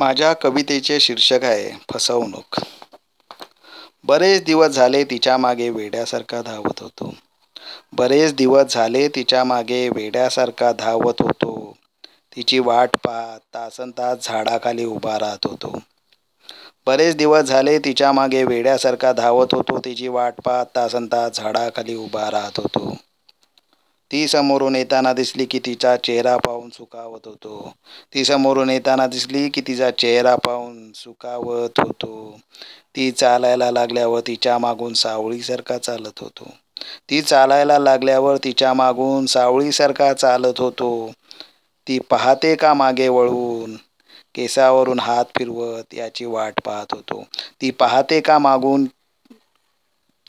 माझ्या कवितेचे शीर्षक आहे फसवणूक. बरेच दिवस झाले तिच्यामागे वेड्यासारखा धावत होतो. बरेच दिवस झाले तिच्यामागे वेड्यासारखा धावत होतो. तिची वाट पाहत तासन तास झाडाखाली उभा राहत होतो. बरेच दिवस झाले तिच्यामागे वेड्यासारखा धावत होतो. तिची वाट पाहत तासन तास झाडाखाली उभा राहत होतो. ती समोरून येताना दिसली की तिचा चेहरा पाहून सुखावत होतो. ती समोरून येताना दिसली की तिचा चेहरा पाहून सुखावत होतो. ती चालायला लागल्यावर तिच्या मागून सावळीसारखा चालत होतो. ती चालायला लागल्यावर तिच्या मागून सावळीसारखा चालत होतो. ती पाहते का मागे वळून? केसावरून हात फिरवत याची वाट पाहत होतो. ती पाहते का मागून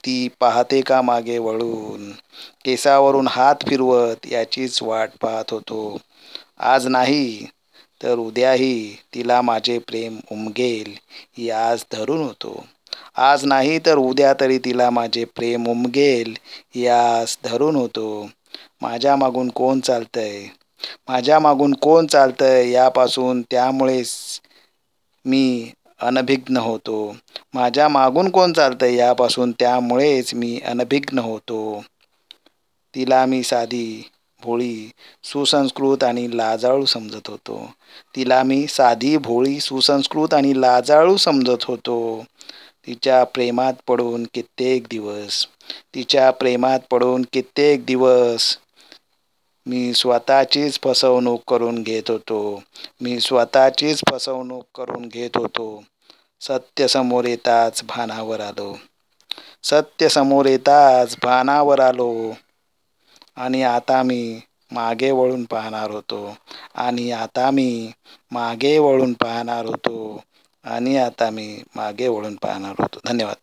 ती पाहते का मागे वळून? केसावरून हात फिरवत याचीच वाट पाहत होतो. आज नाही तर उद्याही तिला माझे प्रेम उमगेल ही आज धरून होतो. आज नाही तर उद्या तरी तिला माझे प्रेम उमगेल ही आज धरून होतो. माझ्या मागून कोण चालतंय? माझ्या मागून कोण चालतंय यापासून त्यामुळेच मी अनभिग्न होतो. माझ्या मागून कोण चालतंय यापासून? त्यामुळेच मी अनभिज्ञ होतो. तिला मी साधी भोळी सुसंस्कृत आणि लाजाळू समजत होतो. तिला मी साधी भोळी सुसंस्कृत आणि लाजाळू समजत होतो. तिच्या प्रेमात पडून कित्येक दिवस. तिच्या प्रेमात पडून कित्येक दिवस. मी स्वतःचीच फसवणूक करून घेत होतो. मी स्वतःचीच फसवणूक करून घेत होतो. सत्य समोर येताच भानावर आलो. सत्य समोर येताच भानावर आलो. आणि आता मी मागे वळून पाहणार होतो. आणि आता मी मागे वळून पाहणार होतो. आणि आता मी मागे वळून पाहणार होतो. धन्यवाद.